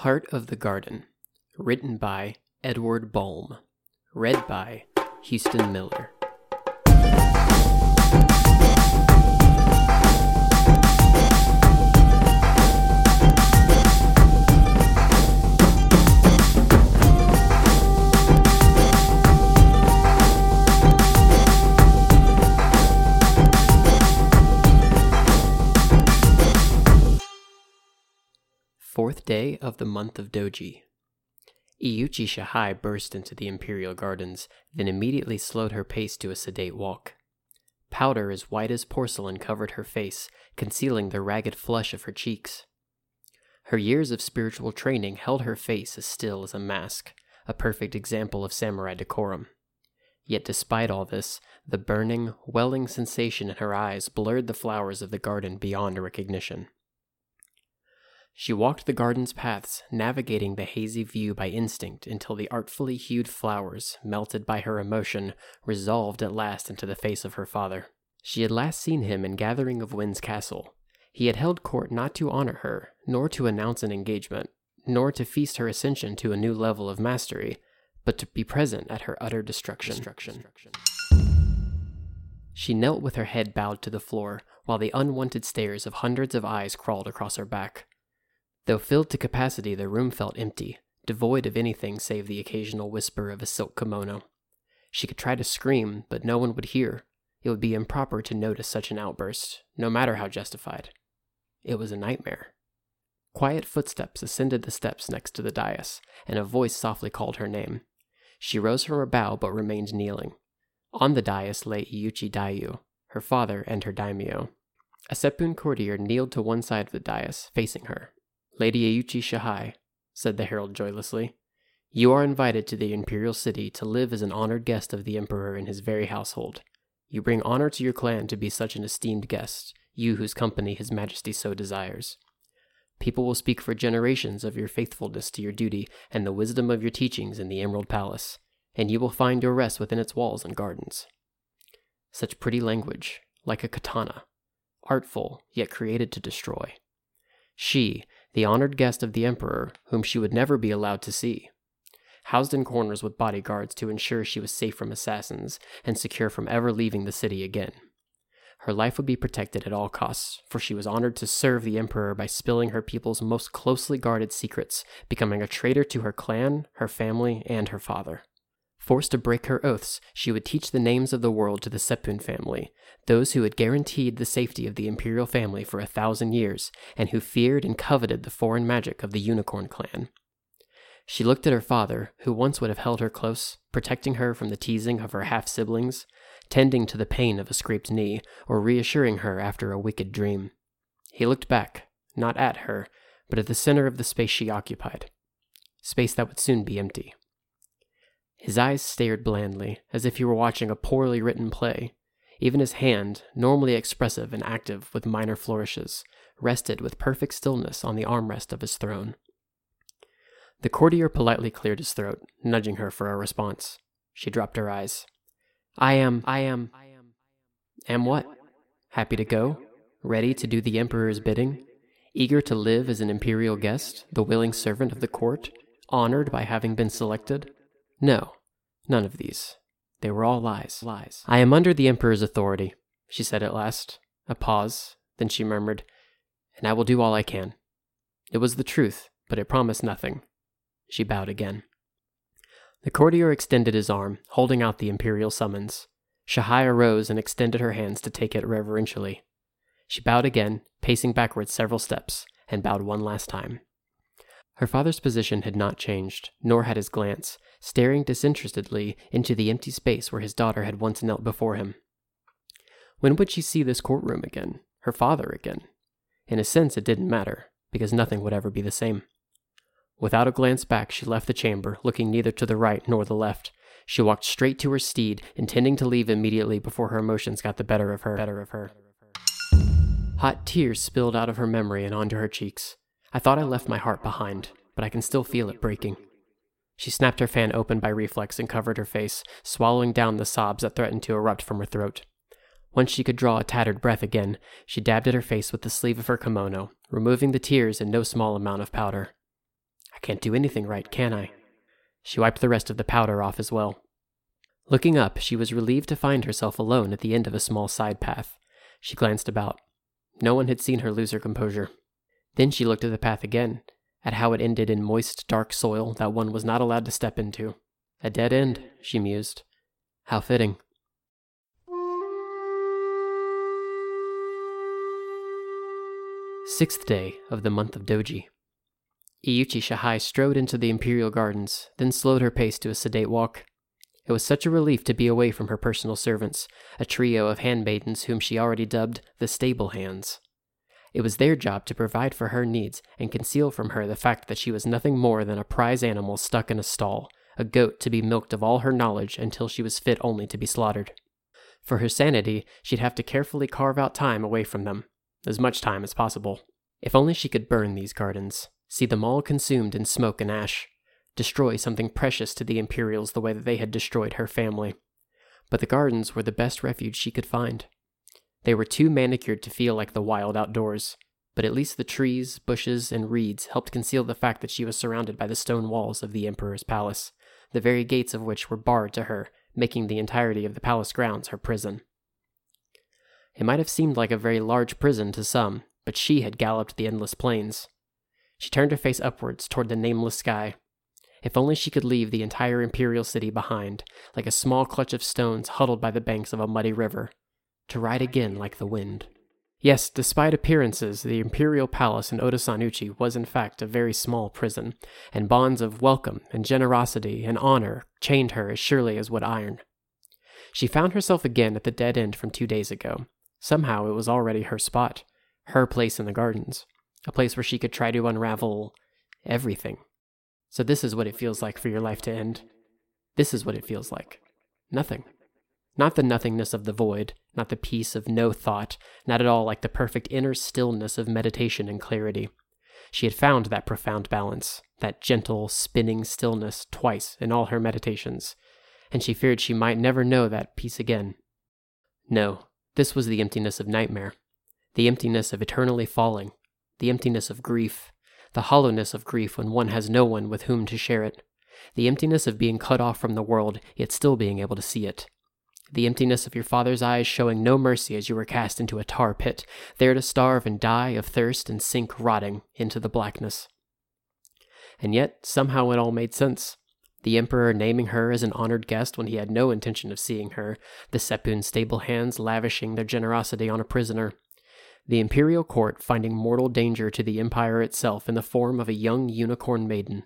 Heart of the Garden, written by Edward Balm, read by Houston Miller. Fourth day of the month of Doji. Iuchi Shahai burst into the imperial gardens, then immediately slowed her pace to a sedate walk. Powder as white as porcelain covered her face, concealing the ragged flush of her cheeks. Her years of spiritual training held her face as still as a mask, a perfect example of samurai decorum. Yet despite all this, the burning, welling sensation in her eyes blurred the flowers of the garden beyond recognition. She walked the garden's paths, navigating the hazy view by instinct until the artfully hued flowers, melted by her emotion, resolved at last into the face of her father. She had last seen him in Gathering of Wind's castle. He had held court not to honor her, nor to announce an engagement, nor to feast her ascension to a new level of mastery, but to be present at her utter destruction. destruction. She knelt with her head bowed to the floor, while the unwanted stares of hundreds of eyes crawled across her back. Though filled to capacity, the room felt empty, devoid of anything save the occasional whisper of a silk kimono. She could try to scream, but no one would hear. It would be improper to notice such an outburst, no matter how justified. It was a nightmare. Quiet footsteps ascended the steps next to the dais, and a voice softly called her name. She rose from her bow but remained kneeling. On the dais lay Iuchi Daiyu, her father and her daimyo. A Seppun courtier kneeled to one side of the dais, facing her, Lady Iuchi Shahai, said the herald joylessly, you are invited to the imperial city to live as an honored guest of the emperor in his very household. You bring honor to your clan to be such an esteemed guest, you whose company his majesty so desires. People will speak for generations of your faithfulness to your duty and the wisdom of your teachings in the Emerald Palace, and you will find your rest within its walls and gardens. Such pretty language, like a katana, artful yet created to destroy. She, the honored guest of the emperor, whom she would never be allowed to see. Housed in corners with bodyguards to ensure she was safe from assassins and secure from ever leaving the city again. Her life would be protected at all costs, for she was honored to serve the emperor by spilling her people's most closely guarded secrets, becoming a traitor to her clan, her family, and her father. Forced to break her oaths, she would teach the names of the world to the Seppun family, those who had guaranteed the safety of the imperial family for a thousand years, and who feared and coveted the foreign magic of the Unicorn clan. She looked at her father, who once would have held her close, protecting her from the teasing of her half siblings, tending to the pain of a scraped knee, or reassuring her after a wicked dream. He looked back, not at her, but at the center of the space she occupied, space that would soon be empty. His eyes stared blandly, as if he were watching a poorly written play. Even his hand, normally expressive and active with minor flourishes, rested with perfect stillness on the armrest of his throne. The courtier politely cleared his throat, nudging her for a response. She dropped her eyes. I am, I am, I am. Am what? Happy to go? Ready to do the Emperor's bidding? Eager to live as an imperial guest, the willing servant of the court, honored by having been selected? No, none of these. They were all lies. Lies. I am under the Emperor's authority, she said at last. A pause, then she murmured, and I will do all I can. It was the truth, but it promised nothing. She bowed again. The courtier extended his arm, holding out the imperial summons. Shahai arose and extended her hands to take it reverentially. She bowed again, pacing backwards several steps, and bowed one last time. Her father's position had not changed, nor had his glance, staring disinterestedly into the empty space where his daughter had once knelt before him. When would she see this courtroom again? Her father again? In a sense, it didn't matter, because nothing would ever be the same. Without a glance back, she left the chamber, looking neither to the right nor the left. She walked straight to her steed, intending to leave immediately before her emotions got the better of her. Better of her. Hot tears spilled out of her memory and onto her cheeks. I thought I left my heart behind, but I can still feel it breaking. She snapped her fan open by reflex and covered her face, swallowing down the sobs that threatened to erupt from her throat. Once she could draw a tattered breath again, she dabbed at her face with the sleeve of her kimono, removing the tears and no small amount of powder. I can't do anything right, can I? She wiped the rest of the powder off as well. Looking up, she was relieved to find herself alone at the end of a small side path. She glanced about. No one had seen her lose her composure. Then she looked at the path again, at how it ended in moist, dark soil that one was not allowed to step into. A dead end, she mused. How fitting. Sixth day of the month of Doji. Iuchi Shahai strode into the Imperial Gardens, then slowed her pace to a sedate walk. It was such a relief to be away from her personal servants, a trio of handmaidens whom she already dubbed the stable hands. It was their job to provide for her needs and conceal from her the fact that she was nothing more than a prize animal stuck in a stall, a goat to be milked of all her knowledge until she was fit only to be slaughtered. For her sanity, she'd have to carefully carve out time away from them, as much time as possible. If only she could burn these gardens, see them all consumed in smoke and ash, destroy something precious to the Imperials the way that they had destroyed her family. But the gardens were the best refuge she could find. They were too manicured to feel like the wild outdoors, but at least the trees, bushes, and reeds helped conceal the fact that she was surrounded by the stone walls of the Emperor's palace, the very gates of which were barred to her, making the entirety of the palace grounds her prison. It might have seemed like a very large prison to some, but she had galloped the endless plains, she turned her face upwards toward the nameless sky. If only she could leave the entire imperial city behind, like a small clutch of stones huddled by the banks of a muddy river, to ride again like the wind. Yes, despite appearances, the imperial palace in Otosan Uchi was in fact a very small prison, and bonds of welcome and generosity and honor chained her as surely as would iron. She found herself again at the dead end from two days ago. Somehow it was already her spot, her place in the gardens a place where she could try to unravel everything. So, this is what it feels like for your life to end. This is what it feels like nothing. Not the nothingness of the void, not the peace of no thought, not at all like the perfect inner stillness of meditation and clarity. She had found that profound balance, that gentle, spinning stillness twice in all her meditations, and she feared she might never know that peace again. No, this was the emptiness of nightmare, the emptiness of eternally falling, the emptiness of grief, the hollowness of grief when one has no one with whom to share it, the emptiness of being cut off from the world, yet still being able to see it, the emptiness of your father's eyes showing no mercy as you were cast into a tar pit, there to starve and die of thirst and sink rotting into the blackness. And yet, somehow it all made sense. The Emperor naming her as an honored guest when he had no intention of seeing her, the Seppun stable hands lavishing their generosity on a prisoner, the imperial court finding mortal danger to the empire itself in the form of a young unicorn maiden,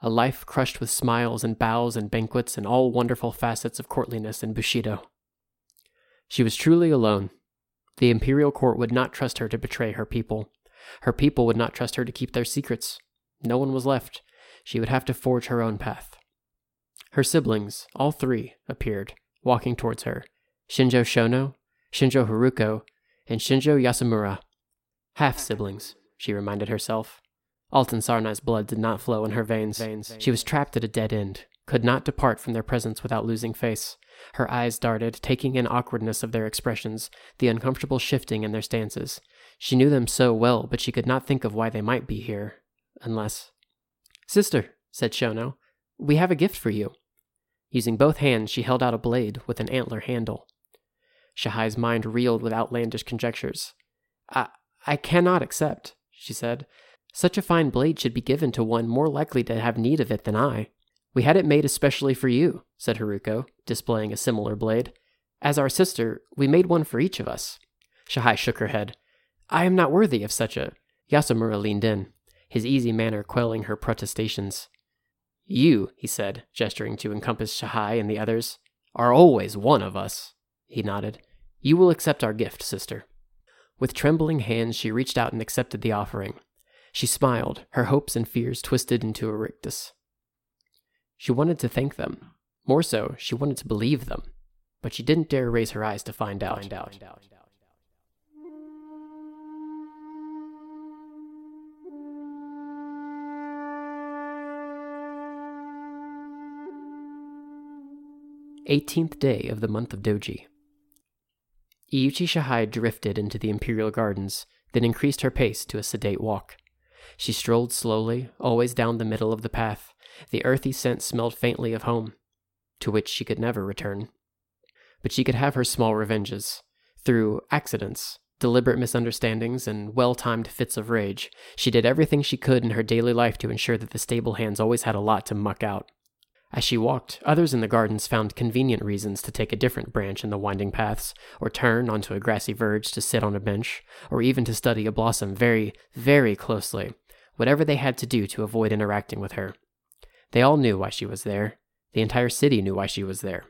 a life crushed with smiles and bows and banquets and all wonderful facets of courtliness in Bushido. She was truly alone. The imperial court would not trust her to betray her people. Her people would not trust her to keep their secrets. No one was left. She would have to forge her own path. Her siblings, all three, appeared, walking towards her Shinjo Shono, Shinjo Haruko, and Shinjo Yasamura. Half siblings, she reminded herself. Altansarnai's blood did not flow in her veins. She was trapped at a dead end, could not depart from their presence without losing face. Her eyes darted, taking in awkwardness of their expressions, the uncomfortable shifting in their stances. She knew them so well, but she could not think of why they might be here. Unless. Sister, said Shono, we have a gift for you. Using both hands, she held out a blade with an antler handle. Shahai's mind reeled with outlandish conjectures. I, I cannot accept, she said. Such a fine blade should be given to one more likely to have need of it than I. We had it made especially for you, said Haruko, displaying a similar blade. As our sister, we made one for each of us. Shahai shook her head. I am not worthy of such a. Yasamura leaned in, his easy manner quelling her protestations. You, he said, gesturing to encompass Shahai and the others, are always one of us. He nodded. You will accept our gift, sister. With trembling hands, she reached out and accepted the offering. She smiled, her hopes and fears twisted into a rictus. She wanted to thank them. More so, she wanted to believe them. But she didn't dare raise her eyes to find out. Find out. Eighteenth day of the month of Doji. Iuchi Shahai drifted into the Imperial Gardens, then increased her pace to a sedate walk. She strolled slowly, always down the middle of the path. The earthy scent smelled faintly of home, to which she could never return. But she could have her small revenges. Through accidents, deliberate misunderstandings, and well timed fits of rage, she did everything she could in her daily life to ensure that the stable hands always had a lot to muck out. As she walked, others in the gardens found convenient reasons to take a different branch in the winding paths, or turn onto a grassy verge to sit on a bench, or even to study a blossom very, very closely, whatever they had to do to avoid interacting with her. They all knew why she was there. The entire city knew why she was there.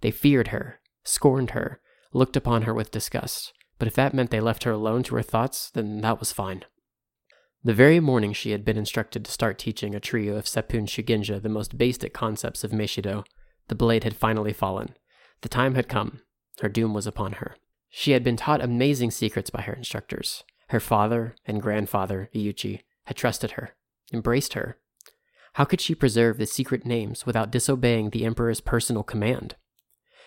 They feared her, scorned her, looked upon her with disgust, but if that meant they left her alone to her thoughts, then that was fine. The very morning she had been instructed to start teaching a trio of Seppun Shugenja the most basic concepts of Meishodo, the blade had finally fallen. The time had come. Her doom was upon her. She had been taught amazing secrets by her instructors. Her father and grandfather, Iuchi, had trusted her, embraced her. How could she preserve the secret names without disobeying the Emperor's personal command?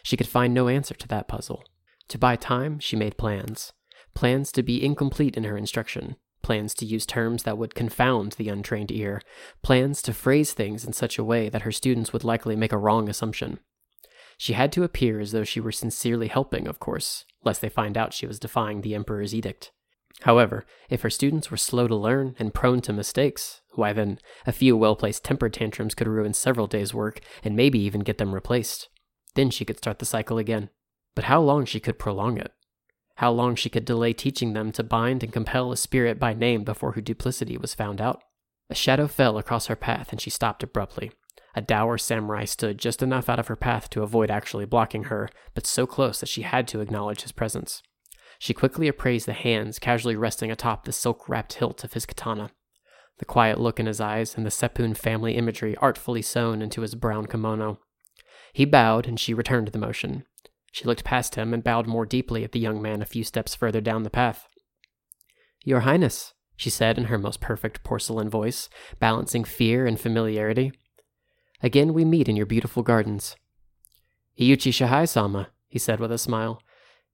She could find no answer to that puzzle. To buy time, she made plans. Plans to be incomplete in her instruction, plans to use terms that would confound the untrained ear, plans to phrase things in such a way that her students would likely make a wrong assumption. She had to appear as though she were sincerely helping, of course, lest they find out she was defying the Emperor's edict. However, if her students were slow to learn and prone to mistakes, why then, a few well placed temper tantrums could ruin several days' work and maybe even get them replaced. Then she could start the cycle again. But how long she could prolong it? How long she could delay teaching them to bind and compel a spirit by name before her duplicity was found out. A shadow fell across her path and she stopped abruptly. A dour samurai stood just enough out of her path to avoid actually blocking her, but so close that she had to acknowledge his presence. She quickly appraised the hands casually resting atop the silk wrapped hilt of his katana. The quiet look in his eyes and the Seppun family imagery artfully sewn into his brown kimono. He bowed and she returned the motion. She looked past him and bowed more deeply at the young man a few steps further down the path. Your Highness, she said in her most perfect porcelain voice, balancing fear and familiarity. Again we meet in your beautiful gardens. Iuchi Shahai sama, he said with a smile.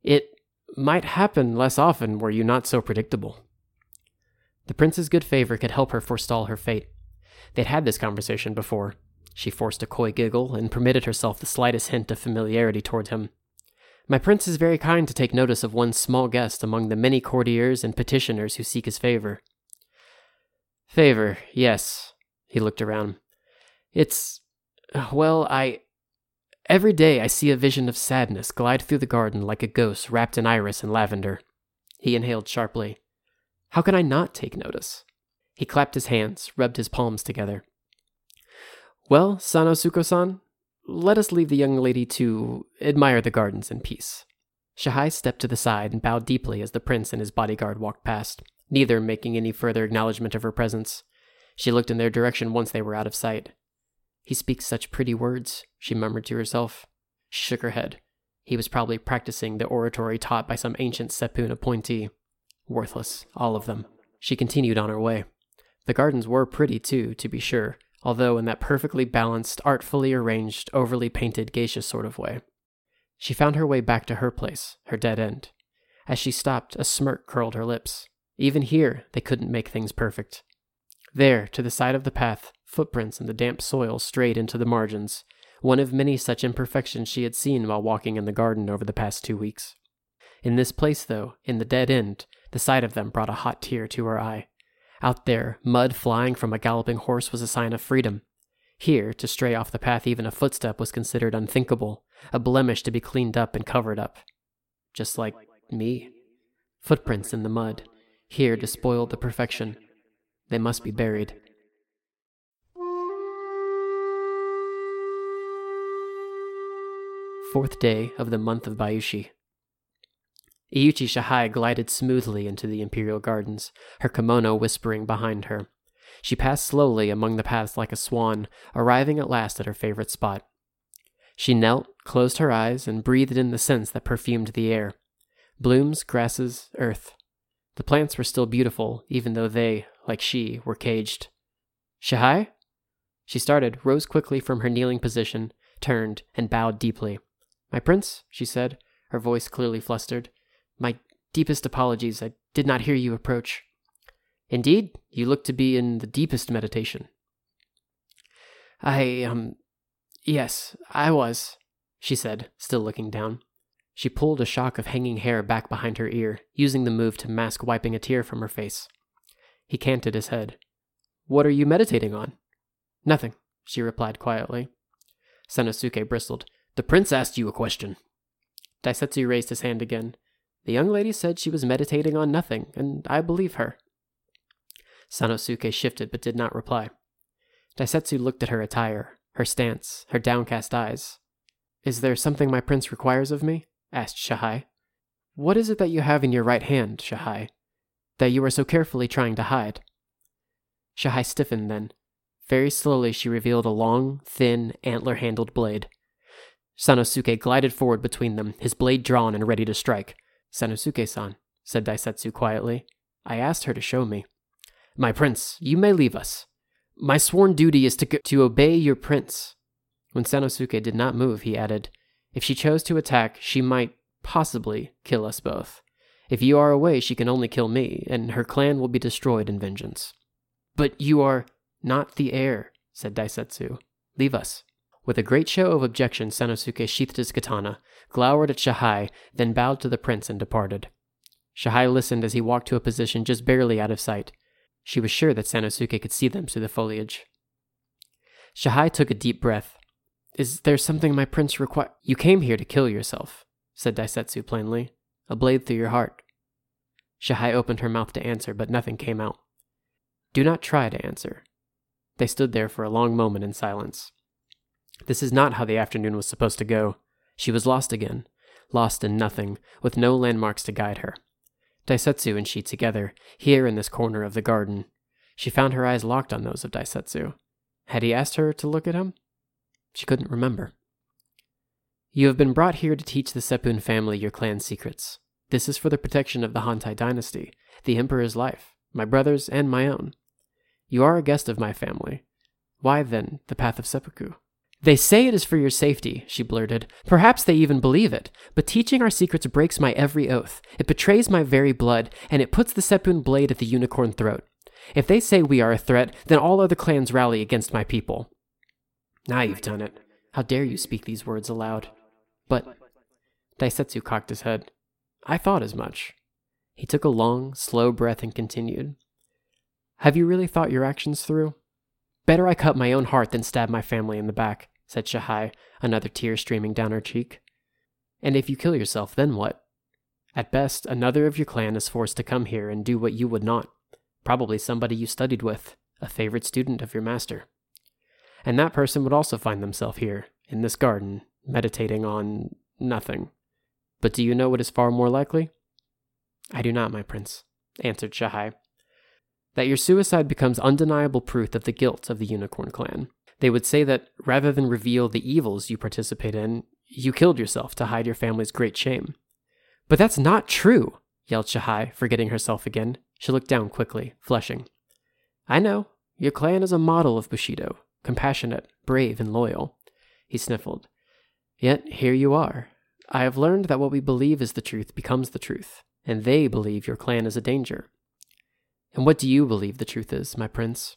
It might happen less often were you not so predictable. The prince's good favor could help her forestall her fate. They'd had this conversation before. She forced a coy giggle and permitted herself the slightest hint of familiarity toward him. My prince is very kind to take notice of one small guest among the many courtiers and petitioners who seek his favor. Favor, yes. He looked around. It's. Well, I. Every day I see a vision of sadness glide through the garden like a ghost wrapped in iris and lavender. He inhaled sharply. How can I not take notice? He clapped his hands, rubbed his palms together. Well, Sanosuke san, let us leave the young lady to admire the gardens in peace. Shahai stepped to the side and bowed deeply as the prince and his bodyguard walked past, neither making any further acknowledgement of her presence. She looked in their direction once they were out of sight. He speaks such pretty words, she murmured to herself. She shook her head. He was probably practicing the oratory taught by some ancient Seppun appointee. Worthless, all of them. She continued on her way. The gardens were pretty, too, to be sure, although in that perfectly balanced, artfully arranged, overly painted geisha sort of way. She found her way back to her place, her dead end. As she stopped, a smirk curled her lips. Even here, they couldn't make things perfect. There, to the side of the path, footprints in the damp soil strayed into the margins, one of many such imperfections she had seen while walking in the garden over the past two weeks. In this place, though, in the dead end, the sight of them brought a hot tear to her eye. Out there, mud flying from a galloping horse was a sign of freedom. Here, to stray off the path even a footstep was considered unthinkable, a blemish to be cleaned up and covered up. Just like me. Footprints in the mud, here despoiled the perfection. They must be buried. Fourth day of the month of Bayushi. Iyuchi Shahai glided smoothly into the Imperial Gardens, her kimono whispering behind her. She passed slowly among the paths like a swan, arriving at last at her favorite spot. She knelt, closed her eyes, and breathed in the scents that perfumed the air blooms, grasses, earth. The plants were still beautiful, even though they, like she, were caged. Shahai? She started, rose quickly from her kneeling position, turned, and bowed deeply. My prince, she said, her voice clearly flustered. My deepest apologies. I did not hear you approach. Indeed, you look to be in the deepest meditation. I, um, yes, I was, she said, still looking down. She pulled a shock of hanging hair back behind her ear, using the move to mask wiping a tear from her face. He canted his head. What are you meditating on? Nothing, she replied quietly. Sanosuke bristled. The prince asked you a question. Daisetsu raised his hand again. The young lady said she was meditating on nothing, and I believe her. Sanosuke shifted but did not reply. Daisetsu looked at her attire, her stance, her downcast eyes. Is there something my prince requires of me? asked Shahai. What is it that you have in your right hand, Shahai, that you are so carefully trying to hide? Shahai stiffened then. Very slowly she revealed a long, thin, antler handled blade. Sanosuke glided forward between them, his blade drawn and ready to strike. Sanosuke san, said Daisetsu quietly. I asked her to show me. My prince, you may leave us. My sworn duty is to, go- to obey your prince. When Sanosuke did not move, he added, If she chose to attack, she might possibly kill us both. If you are away, she can only kill me, and her clan will be destroyed in vengeance. But you are not the heir, said Daisetsu. Leave us. With a great show of objection, Sanosuke sheathed his katana, glowered at Shahai, then bowed to the prince and departed. Shahai listened as he walked to a position just barely out of sight. She was sure that Sanosuke could see them through the foliage. Shahai took a deep breath. Is there something my prince require? You came here to kill yourself, said Daisetsu plainly. A blade through your heart. Shahai opened her mouth to answer, but nothing came out. Do not try to answer. They stood there for a long moment in silence. This is not how the afternoon was supposed to go. She was lost again, lost in nothing, with no landmarks to guide her. Daisetsu and she together, here in this corner of the garden. She found her eyes locked on those of Daisetsu. Had he asked her to look at him? She couldn't remember. You have been brought here to teach the Seppun family your clan's secrets. This is for the protection of the Hantei dynasty, the Emperor's life, my brother's, and my own. You are a guest of my family. Why, then, the path of seppuku? They say it is for your safety, she blurted. Perhaps they even believe it, but teaching our secrets breaks my every oath. It betrays my very blood, and it puts the Seppun blade at the unicorn throat. If they say we are a threat, then all other clans rally against my people. Now you've done it. How dare you speak these words aloud? But. Daisetsu cocked his head. I thought as much. He took a long, slow breath and continued. Have you really thought your actions through? Better I cut my own heart than stab my family in the back, said Shahai, another tear streaming down her cheek. And if you kill yourself, then what? At best, another of your clan is forced to come here and do what you would not. Probably somebody you studied with, a favorite student of your master. And that person would also find themselves here, in this garden, meditating on nothing. But do you know what is far more likely? I do not, my prince, answered Shahai. That your suicide becomes undeniable proof of the guilt of the Unicorn clan. They would say that rather than reveal the evils you participate in, you killed yourself to hide your family's great shame. But that's not true, yelled Shahai, forgetting herself again. She looked down quickly, flushing. I know. Your clan is a model of Bushido, compassionate, brave, and loyal. He sniffled. Yet here you are. I have learned that what we believe is the truth becomes the truth, and they believe your clan is a danger. And what do you believe the truth is, my prince?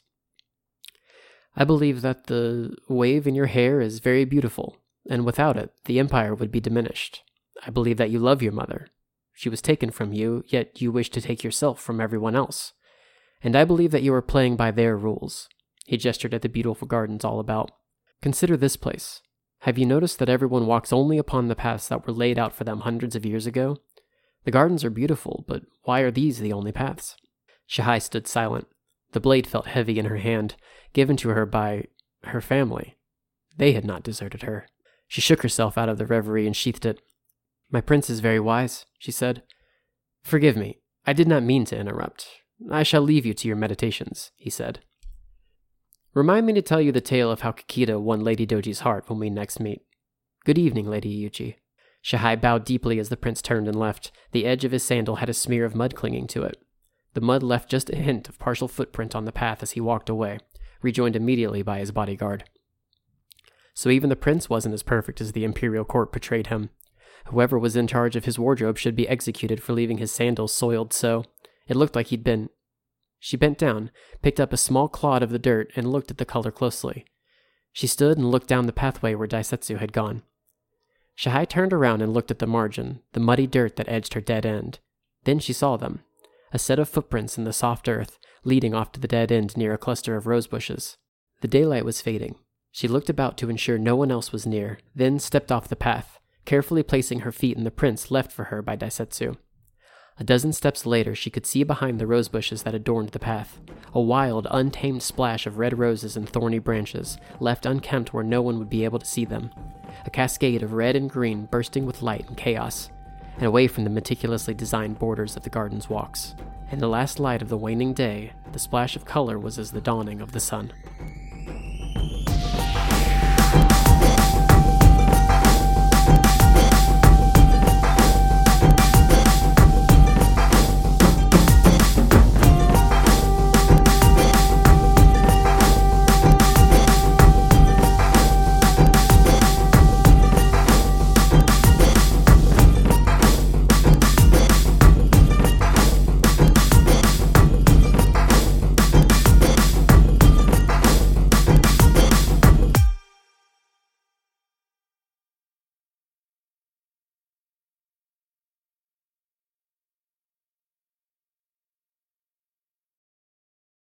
I believe that the wave in your hair is very beautiful, and without it, the empire would be diminished. I believe that you love your mother. She was taken from you, yet you wish to take yourself from everyone else. And I believe that you are playing by their rules. He gestured at the beautiful gardens all about. Consider this place. Have you noticed that everyone walks only upon the paths that were laid out for them hundreds of years ago? The gardens are beautiful, but why are these the only paths? Shahai stood silent. The blade felt heavy in her hand, given to her by her family. They had not deserted her. She shook herself out of the reverie and sheathed it. My prince is very wise, she said. Forgive me. I did not mean to interrupt. I shall leave you to your meditations, he said. Remind me to tell you the tale of how Kakita won Lady Doji's heart when we next meet. Good evening, Lady Yuchi. Shahai bowed deeply as the prince turned and left. The edge of his sandal had a smear of mud clinging to it. The mud left just a hint of partial footprint on the path as he walked away, rejoined immediately by his bodyguard. So even the prince wasn't as perfect as the imperial court portrayed him. Whoever was in charge of his wardrobe should be executed for leaving his sandals soiled so. It looked like he'd been. She bent down, picked up a small clod of the dirt, and looked at the color closely. She stood and looked down the pathway where Daisetsu had gone. Shahai turned around and looked at the margin, the muddy dirt that edged her dead end. Then she saw them a set of footprints in the soft earth, leading off to the dead end near a cluster of rose bushes. The daylight was fading. She looked about to ensure no one else was near, then stepped off the path, carefully placing her feet in the prints left for her by Daisetsu. A dozen steps later, she could see behind the rose bushes that adorned the path a wild, untamed splash of red roses and thorny branches, left unkempt where no one would be able to see them. A cascade of red and green bursting with light and chaos, and away from the meticulously designed borders of the garden's walks. In the last light of the waning day, the splash of color was as the dawning of the sun.